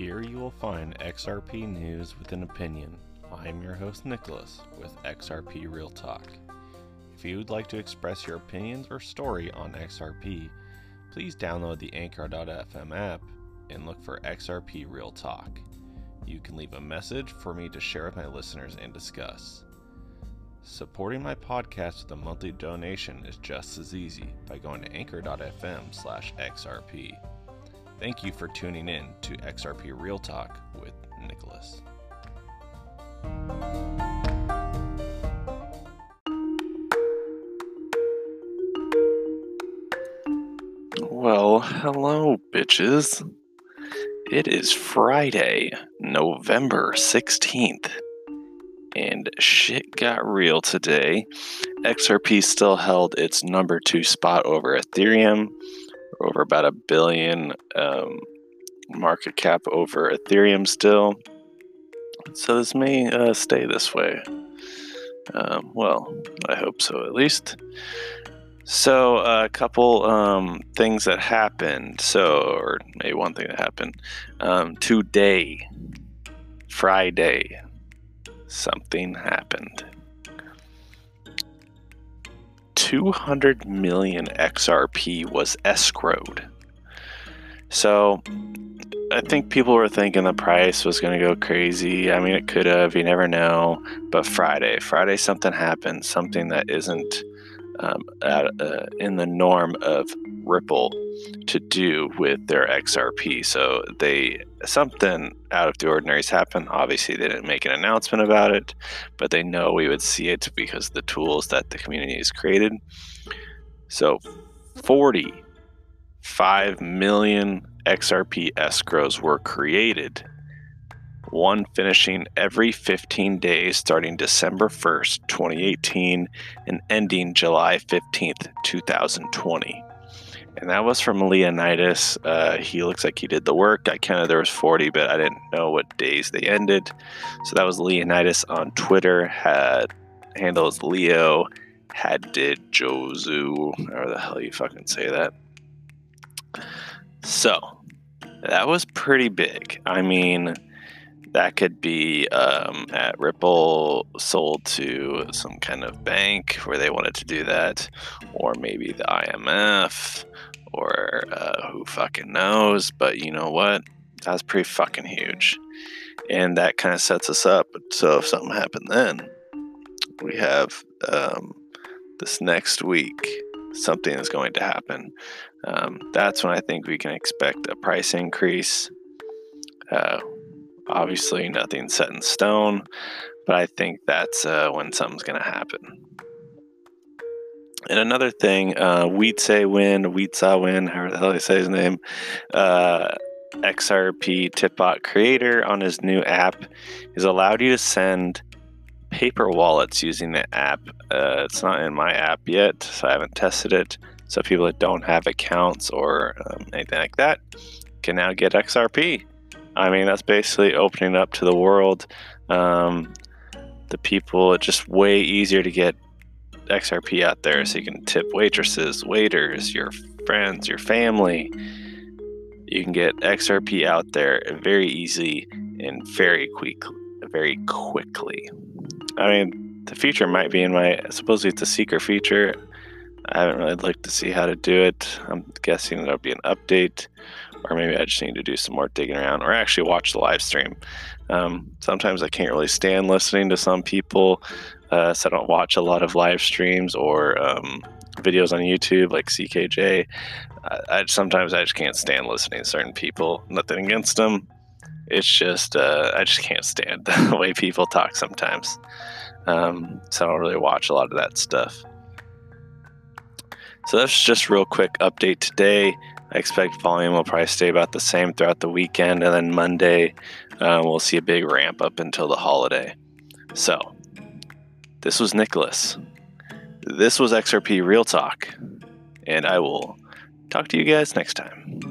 Here you will find XRP news with an opinion. I'm your host Nicholas with XRP Real Talk. If you would like to express your opinions or story on XRP, please download the Anchor.fm app and look for XRP Real Talk. You can leave a message for me to share with my listeners and discuss. Supporting my podcast with a monthly donation is just as easy by going to anchor.fm slash XRP. Thank you for tuning in to XRP Real Talk with Nicholas. Well, hello, bitches. It is Friday, November 16th, and shit got real today. XRP still held its number two spot over Ethereum, over about a billion um, market cap over Ethereum still. So this may uh, stay this way. Um, well, I hope so at least. So uh, a couple um, things that happened. So, or maybe one thing that happened um, today, Friday, something happened. 200 million XRP was escrowed. So I think people were thinking the price was going to go crazy. I mean, it could have, you never know. But Friday, Friday, something happened, something that isn't um, at, uh, in the norm of Ripple to do with their XRP. So they something out of the ordinary's happened. Obviously, they didn't make an announcement about it, but they know we would see it because the tools that the community has created. So, forty-five million XRP escrows were created one finishing every 15 days starting December 1st, 2018, and ending July 15th, 2020. And that was from Leonidas. Uh, he looks like he did the work. I counted there was 40, but I didn't know what days they ended. So that was Leonidas on Twitter. Had handles Leo had did Jozu, or the hell you fucking say that. So that was pretty big. I mean, that could be um, at Ripple sold to some kind of bank where they wanted to do that, or maybe the IMF, or uh, who fucking knows. But you know what? That's pretty fucking huge. And that kind of sets us up. So if something happened then, we have um, this next week, something is going to happen. Um, that's when I think we can expect a price increase. Uh, Obviously, nothing's set in stone, but I think that's uh, when something's going to happen. And another thing, uh, Weedsay Win, Weetsa Win, however the hell they say his name, uh, XRP Tipbot creator on his new app has allowed you to send paper wallets using the app. Uh, it's not in my app yet, so I haven't tested it. So people that don't have accounts or um, anything like that can now get XRP. I mean, that's basically opening up to the world. Um, the people, it's just way easier to get XRP out there so you can tip waitresses, waiters, your friends, your family. You can get XRP out there very easy and very quick, very quickly. I mean, the feature might be in my supposedly it's a secret feature. I haven't really looked to see how to do it. I'm guessing there'll be an update or maybe I just need to do some more digging around or actually watch the live stream. Um, sometimes I can't really stand listening to some people, uh, so I don't watch a lot of live streams or um, videos on YouTube like CKJ. I, I, sometimes I just can't stand listening to certain people. Nothing against them. It's just uh, I just can't stand the way people talk sometimes. Um, so I don't really watch a lot of that stuff. So that's just real quick update today. I expect volume will probably stay about the same throughout the weekend, and then Monday uh, we'll see a big ramp up until the holiday. So, this was Nicholas. This was XRP Real Talk, and I will talk to you guys next time.